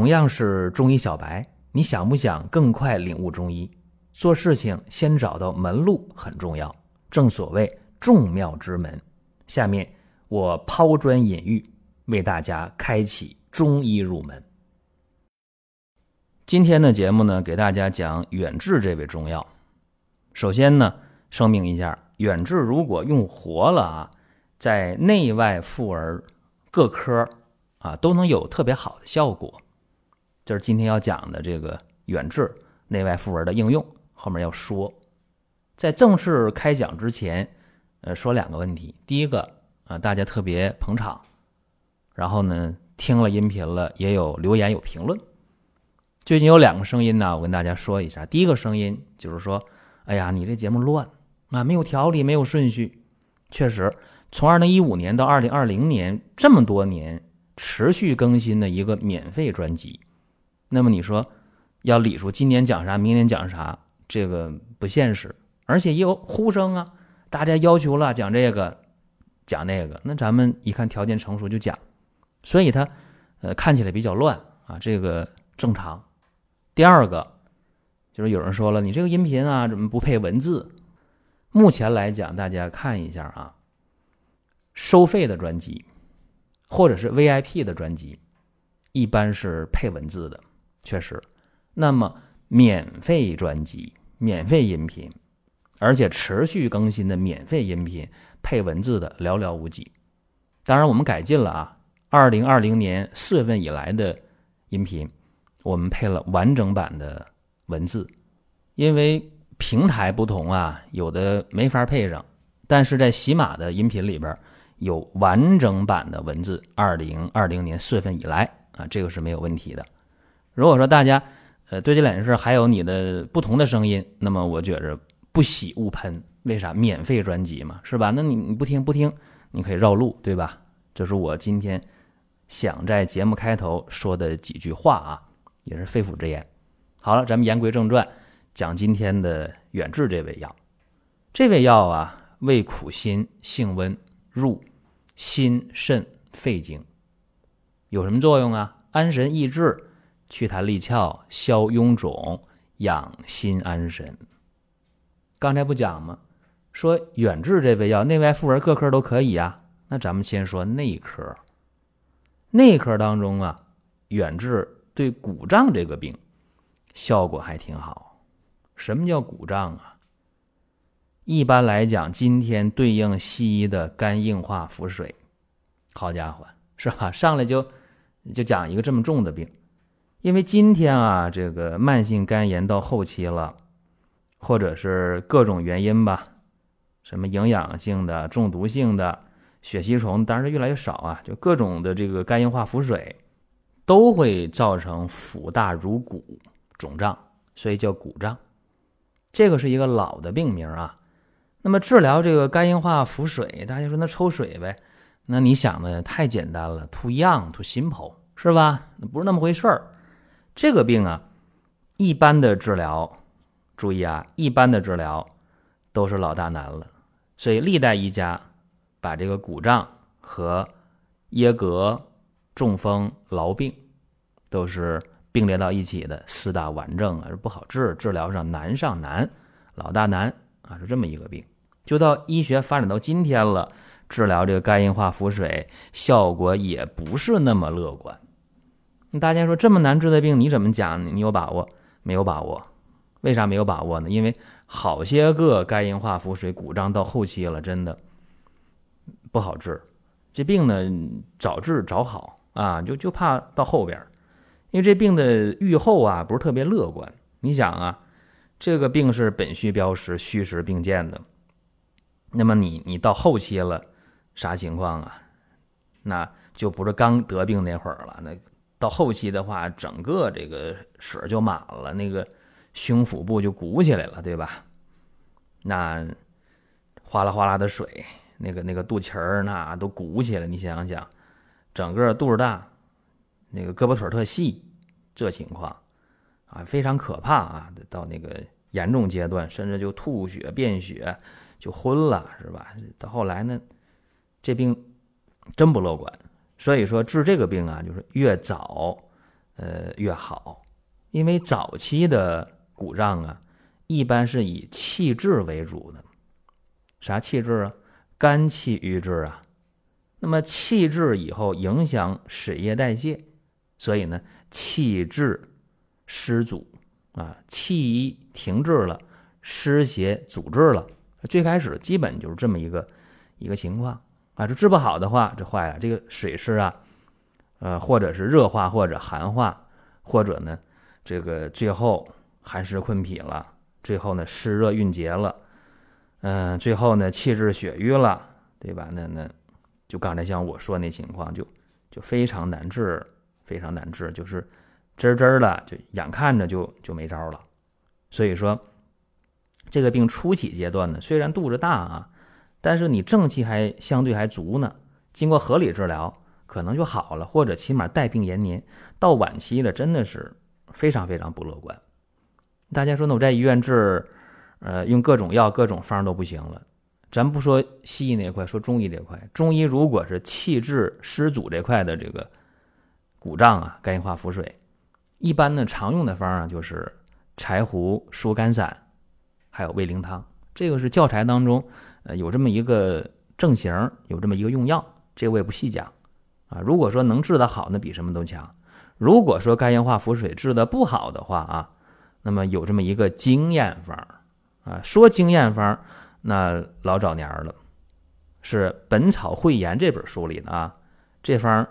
同样是中医小白，你想不想更快领悟中医？做事情先找到门路很重要，正所谓众妙之门。下面我抛砖引玉，为大家开启中医入门。今天的节目呢，给大家讲远志这味中药。首先呢，声明一下，远志如果用活了啊，在内外妇儿各科啊都能有特别好的效果。就是今天要讲的这个远志内外妇儿的应用，后面要说。在正式开讲之前，呃，说两个问题。第一个啊，大家特别捧场，然后呢，听了音频了也有留言有评论。最近有两个声音呢，我跟大家说一下。第一个声音就是说，哎呀，你这节目乱啊，没有条理，没有顺序。确实，从二零一五年到二零二零年这么多年持续更新的一个免费专辑，那么你说要理出今年讲啥，明年讲啥，这个不现实。而且也有呼声啊，大家要求了讲这个，讲那个，那咱们一看条件成熟就讲，所以它呃看起来比较乱啊，这个正常。第二个就是有人说了，你这个音频啊，怎么不配文字？目前来讲，大家看一下啊，收费的专辑或者是 VIP 的专辑，一般是配文字的，确实。那么免费专辑、免费音频，而且持续更新的免费音频配文字的寥寥无几。当然，我们改进了啊，二零二零年四月份以来的音频。我们配了完整版的文字，因为平台不同啊，有的没法配上。但是在喜马的音频里边有完整版的文字。二零二零年四月份以来啊，这个是没有问题的。如果说大家呃对这两件事还有你的不同的声音，那么我觉着不喜勿喷。为啥？免费专辑嘛，是吧？那你你不听不听，你可以绕路，对吧？这是我今天想在节目开头说的几句话啊。也是肺腑之言。好了，咱们言归正传，讲今天的远志这味药。这味药啊，味苦辛，性温，入心肾肺经，有什么作用啊？安神益智，祛痰利窍，消臃肿，养心安神。刚才不讲吗？说远志这味药，内外妇儿各科都可以啊。那咱们先说内科。内科当中啊，远志。对骨胀这个病，效果还挺好。什么叫骨胀啊？一般来讲，今天对应西医的肝硬化腹水，好家伙，是吧？上来就就讲一个这么重的病，因为今天啊，这个慢性肝炎到后期了，或者是各种原因吧，什么营养性的、中毒性的、血吸虫，当然是越来越少啊，就各种的这个肝硬化腹水。都会造成腹大如鼓、肿胀，所以叫鼓胀。这个是一个老的病名啊。那么治疗这个肝硬化腹水，大家说那抽水呗？那你想的太简单了，too young，too simple，是吧？不是那么回事儿。这个病啊，一般的治疗，注意啊，一般的治疗都是老大难了。所以历代医家把这个鼓胀和噎膈。中风、痨病都是并列到一起的四大顽症啊，是不好治，治疗上难上难，老大难啊，是这么一个病。就到医学发展到今天了，治疗这个肝硬化腹水效果也不是那么乐观。大家说这么难治的病，你怎么讲？你有把握没有把握？为啥没有把握呢？因为好些个肝硬化腹水鼓胀到后期了，真的不好治。这病呢，早治早好。啊，就就怕到后边，因为这病的预后啊不是特别乐观。你想啊，这个病是本虚标实、虚实并见的，那么你你到后期了，啥情况啊？那就不是刚得病那会儿了。那到后期的话，整个这个水就满了，那个胸腹部就鼓起来了，对吧？那哗啦哗啦的水，那个那个肚脐儿那都鼓起来，你想想。整个肚子大，那个胳膊腿特细，这情况啊非常可怕啊！到那个严重阶段，甚至就吐血、便血，就昏了，是吧？到后来呢，这病真不乐观。所以说治这个病啊，就是越早，呃越好，因为早期的鼓胀啊，一般是以气滞为主的。啥气滞啊？肝气郁滞啊。那么气滞以后影响水液代谢，所以呢，气滞湿阻啊，气一停滞了，湿邪阻滞了。最开始基本就是这么一个一个情况啊。这治不好的话，这坏了。这个水湿啊，呃，或者是热化，或者寒化，或者呢，这个最后寒湿困脾了，最后呢湿热蕴结了，嗯，最后呢气滞血瘀了，对吧？那那。就刚才像我说那情况，就就非常难治，非常难治，就是真真的就眼看着就就没招了。所以说，这个病初期阶段呢，虽然肚子大啊，但是你正气还相对还足呢，经过合理治疗，可能就好了，或者起码带病延年。到晚期了，真的是非常非常不乐观。大家说，那我在医院治，呃，用各种药、各种方都不行了。咱不说西医那块，说中医这块。中医如果是气滞湿阻这块的这个鼓胀啊，肝硬化腹水，一般呢常用的方啊就是柴胡疏肝散，还有味灵汤。这个是教材当中呃有这么一个正形，有这么一个用药，这我也不细讲啊。如果说能治得好，那比什么都强。如果说肝硬化腹水治得不好的话啊，那么有这么一个经验方啊，说经验方。那老早年了，是《本草汇言》这本书里的啊。这方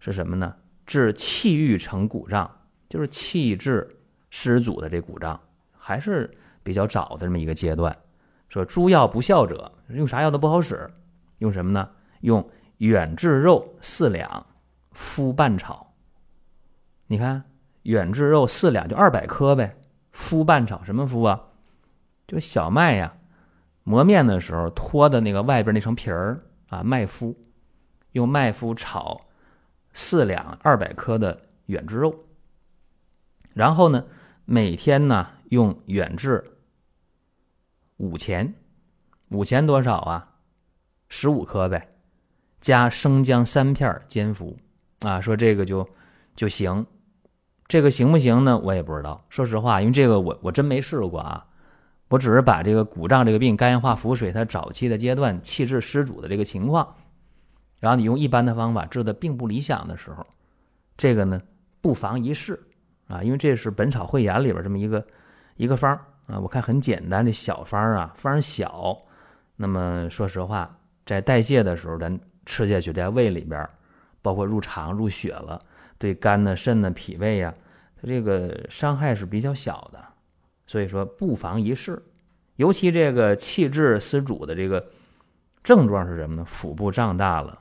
是什么呢？治气郁成鼓胀，就是气滞湿阻的这鼓胀，还是比较早的这么一个阶段。说诸药不效者，用啥药都不好使，用什么呢？用远志肉四两，敷半炒。你看，远志肉四两就二百克呗，敷半炒什么敷啊？就小麦呀。磨面的时候脱的那个外边那层皮儿啊，麦麸，用麦麸炒四两二百克的远志肉，然后呢，每天呢用远志五钱，五钱多少啊？十五克呗，加生姜三片煎服啊，说这个就就行，这个行不行呢？我也不知道，说实话，因为这个我我真没试过啊。我只是把这个鼓胀这个病，肝硬化腹水，它早期的阶段气滞湿阻的这个情况，然后你用一般的方法治的并不理想的时候，这个呢不妨一试啊，因为这是《本草汇言》里边这么一个一个方啊，我看很简单这小方啊，方小，那么说实话，在代谢的时候，咱吃下去在胃里边，包括入肠入血了，对肝呢、肾呢、脾胃呀，它这个伤害是比较小的。所以说不妨一试，尤其这个气滞湿阻的这个症状是什么呢？腹部胀大了，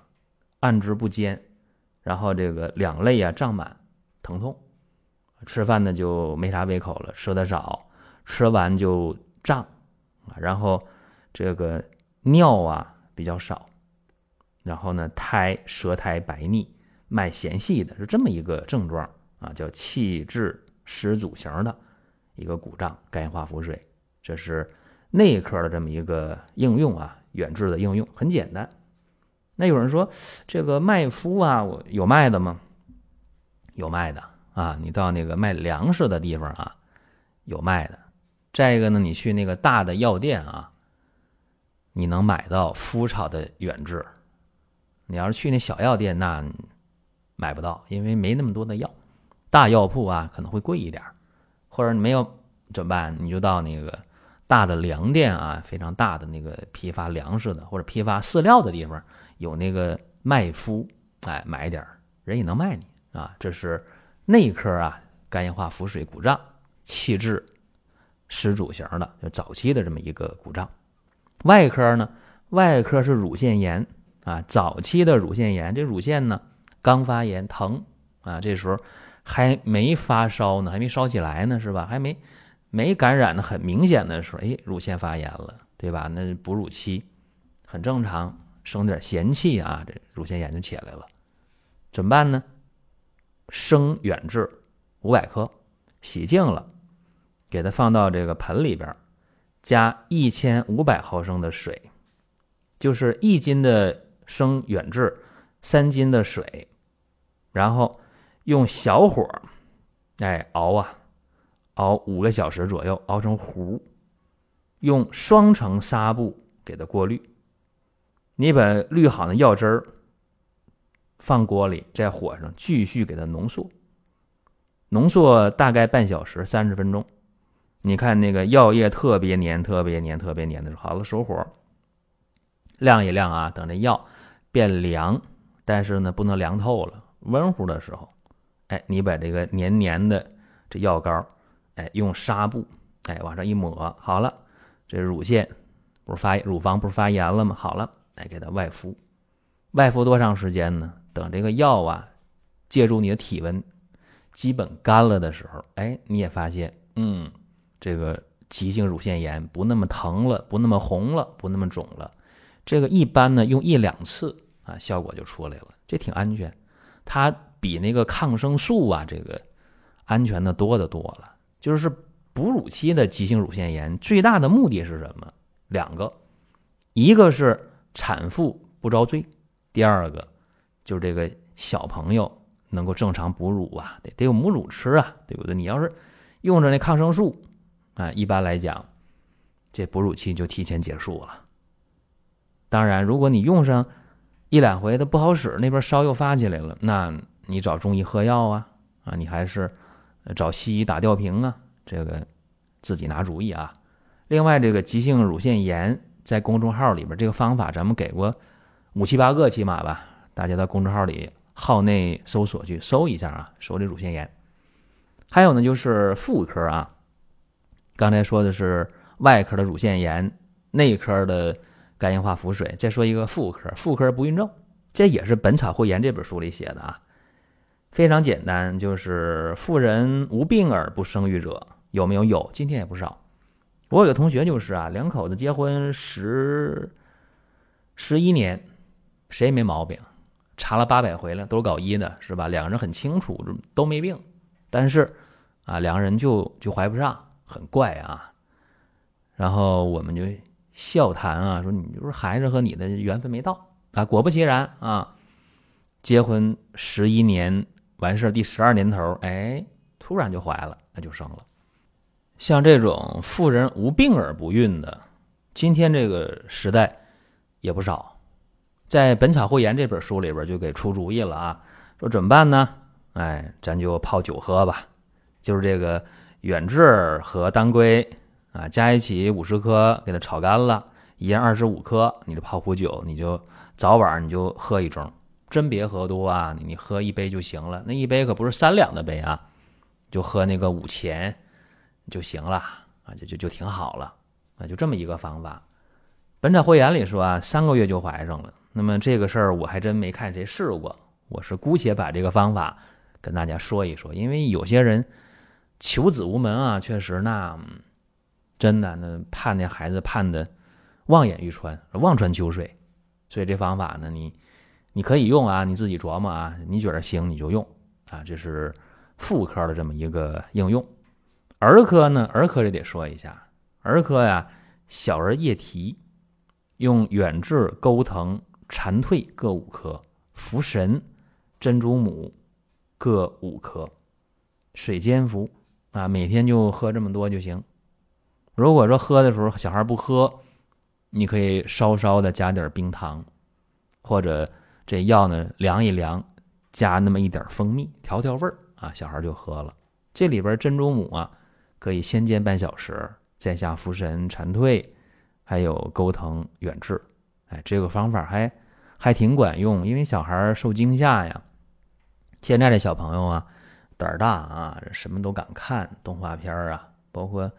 按之不坚，然后这个两肋啊胀满，疼痛，吃饭呢就没啥胃口了，吃的少，吃完就胀啊，然后这个尿啊比较少，然后呢苔舌苔白腻，脉弦细的是这么一个症状啊，叫气滞湿阻型的。一个鼓胀、肝硬化腹水，这是内科的这么一个应用啊，远志的应用很简单。那有人说这个麦麸啊，我有卖的吗？有卖的啊，你到那个卖粮食的地方啊，有卖的。再一个呢，你去那个大的药店啊，你能买到麸炒的远志。你要是去那小药店，那买不到，因为没那么多的药。大药铺啊，可能会贵一点。或者你没有怎么办？你就到那个大的粮店啊，非常大的那个批发粮食的或者批发饲料的地方，有那个麦麸，哎，买点人也能卖你啊。这是内科啊，肝硬化腹水鼓胀、气滞湿阻型的，就早期的这么一个鼓胀。外科呢，外科是乳腺炎啊，早期的乳腺炎，这乳腺呢刚发炎疼啊，这时候。还没发烧呢，还没烧起来呢，是吧？还没没感染的很明显的时候，哎，乳腺发炎了，对吧？那哺乳期很正常，生点闲气啊，这乳腺炎就起来了，怎么办呢？生远志五百克，洗净了，给它放到这个盆里边，加一千五百毫升的水，就是一斤的生远志，三斤的水，然后。用小火哎，熬啊，熬五个小时左右，熬成糊，用双层纱布给它过滤。你把滤好的药汁儿放锅里，在火上继续给它浓缩，浓缩大概半小时三十分钟。你看那个药液特别黏、特别黏、特别黏的时候，好了，收火，晾一晾啊，等这药变凉，但是呢不能凉透了，温乎的时候，哎，你把这个黏黏的这药膏，哎，用纱布，哎，往上一抹，好了，这乳腺不是发乳房不是发炎了吗？好了，哎，给它外敷，外敷多长时间呢？等这个药啊，借助你的体温，基本干了的时候，哎，你也发现，嗯。这个急性乳腺炎不那么疼了，不那么红了，不那么肿了。这个一般呢用一两次啊，效果就出来了，这挺安全。它比那个抗生素啊这个安全的多的多了。就是哺乳期的急性乳腺炎最大的目的是什么？两个，一个是产妇不遭罪，第二个就是这个小朋友能够正常哺乳啊，得得有母乳吃啊，对不对？你要是用着那抗生素。啊，一般来讲，这哺乳期就提前结束了。当然，如果你用上一两回它不好使，那边烧又发起来了，那你找中医喝药啊，啊，你还是找西医打吊瓶啊，这个自己拿主意啊。另外，这个急性乳腺炎在公众号里边这个方法咱们给过五七八个起码吧，大家到公众号里号内搜索去搜一下啊，搜这乳腺炎。还有呢，就是妇科啊。刚才说的是外科的乳腺炎，内科的肝硬化腹水。再说一个妇科，妇科不孕症，这也是《本草汇言》这本书里写的啊。非常简单，就是妇人无病而不生育者有没有？有，今天也不少。我有个同学就是啊，两口子结婚十十一年，谁也没毛病，查了八百回了，都是搞医的，是吧？两个人很清楚都没病，但是啊，两个人就就怀不上。很怪啊，然后我们就笑谈啊，说你就是孩子和你的缘分没到啊。果不其然啊，结婚十一年完事，第十二年头，哎，突然就怀了，那就生了。像这种妇人无病而不孕的，今天这个时代也不少。在《本草汇言》这本书里边就给出主意了啊，说怎么办呢？哎，咱就泡酒喝吧，就是这个。远志和当归啊，加一起五十克，给它炒干了，一人二十五克。你这泡壶酒，你就早晚你就喝一盅，真别喝多啊！你喝一杯就行了，那一杯可不是三两的杯啊，就喝那个五钱就行了啊，就就就挺好了啊，就这么一个方法。本草会员里说啊，三个月就怀上了。那么这个事儿我还真没看谁试过，我是姑且把这个方法跟大家说一说，因为有些人。求子无门啊，确实那真的那盼那孩子盼的望眼欲穿，望穿秋水。所以这方法呢，你你可以用啊，你自己琢磨啊，你觉得行你就用啊。这是妇科的这么一个应用。儿科呢，儿科也得说一下，儿科呀，小儿夜啼，用远志、钩藤、蝉蜕各五克，茯神、珍珠母各五克，水煎服。啊，每天就喝这么多就行。如果说喝的时候小孩不喝，你可以稍稍的加点冰糖，或者这药呢凉一凉，加那么一点蜂蜜调调味儿啊，小孩就喝了。这里边珍珠母啊，可以先煎半小时，再下茯神、蝉蜕，还有钩藤、远志。哎，这个方法还还挺管用，因为小孩受惊吓呀。现在的小朋友啊。胆儿大啊，什么都敢看动画片儿啊，包括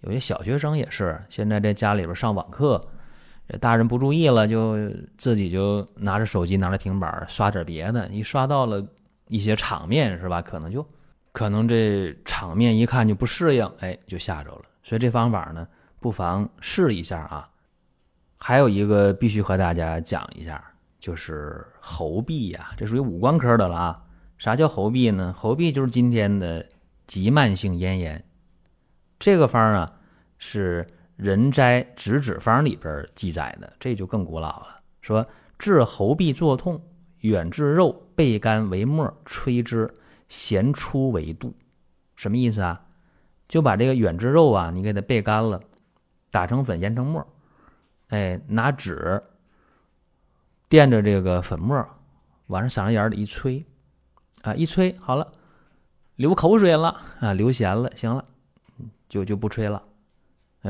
有些小学生也是。现在在家里边上网课，这大人不注意了，就自己就拿着手机、拿着平板刷点别的。一刷到了一些场面，是吧？可能就可能这场面一看就不适应，哎，就吓着了。所以这方法呢，不妨试一下啊。还有一个必须和大家讲一下，就是喉痹呀，这属于五官科的了啊。啥叫喉痹呢？喉痹就是今天的急慢性咽炎。这个方啊是《人斋直指方》里边记载的，这就更古老了。说治喉痹作痛，远志肉，背干为末，吹之，咸出为度，什么意思啊？就把这个远志肉啊，你给它焙干了，打成粉，研成沫，哎，拿纸垫着这个粉末，往上嗓子眼里一吹，啊，一吹好了，流口水了啊，流涎了，行了，就就不吹了。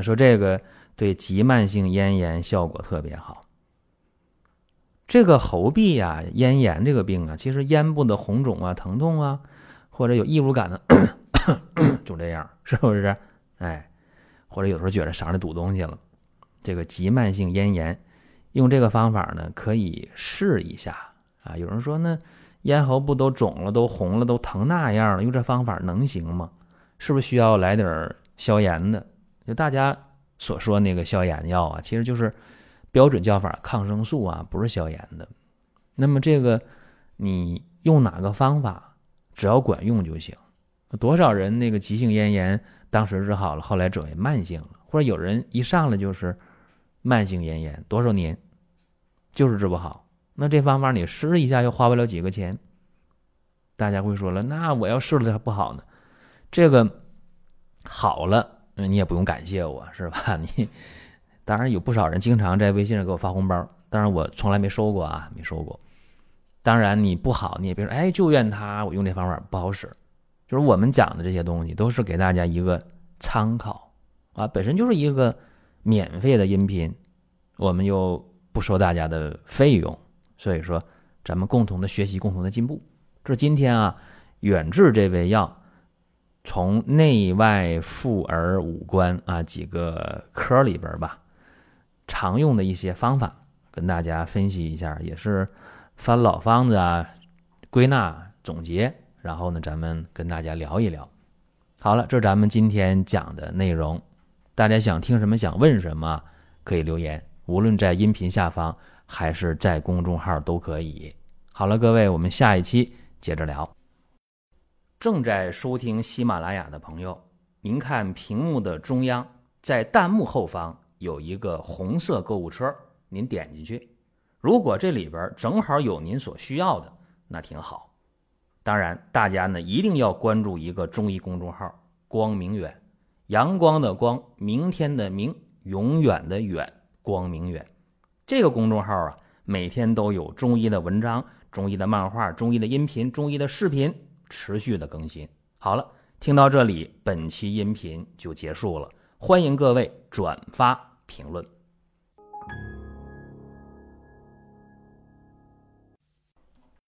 说这个对急慢性咽炎效果特别好。这个喉痹呀、咽炎这个病啊，其实咽部的红肿啊、疼痛啊，或者有异物感的，就这样，是不是？哎，或者有时候觉得嗓子里堵东西了，这个急慢性咽炎，用这个方法呢，可以试一下啊。有人说呢，咽喉部都肿了、都红了、都疼那样了，用这方法能行吗？是不是需要来点消炎的？就大家所说那个消炎药啊，其实就是标准叫法抗生素啊，不是消炎的。那么这个你用哪个方法，只要管用就行。多少人那个急性咽炎当时治好了，后来转为慢性了，或者有人一上来就是慢性咽炎，多少年就是治不好。那这方法你试一下又花不了几个钱。大家会说了，那我要试了还不好呢？这个好了。嗯，你也不用感谢我，是吧？你当然有不少人经常在微信上给我发红包，当然我从来没收过啊，没收过。当然你不好，你也别说，哎，就怨他，我用这方法不好使。就是我们讲的这些东西，都是给大家一个参考啊，本身就是一个免费的音频，我们又不收大家的费用，所以说咱们共同的学习，共同的进步。这今天啊，远志这味药。从内外妇儿五官啊几个科里边吧，常用的一些方法跟大家分析一下，也是翻老方子啊，归纳总结，然后呢，咱们跟大家聊一聊。好了，这是咱们今天讲的内容。大家想听什么，想问什么，可以留言，无论在音频下方还是在公众号都可以。好了，各位，我们下一期接着聊。正在收听喜马拉雅的朋友，您看屏幕的中央，在弹幕后方有一个红色购物车，您点进去。如果这里边正好有您所需要的，那挺好。当然，大家呢一定要关注一个中医公众号“光明远”，阳光的光，明天的明，永远的远，光明远。这个公众号啊，每天都有中医的文章、中医的漫画、中医的音频、中医的视频。持续的更新。好了，听到这里，本期音频就结束了。欢迎各位转发评论。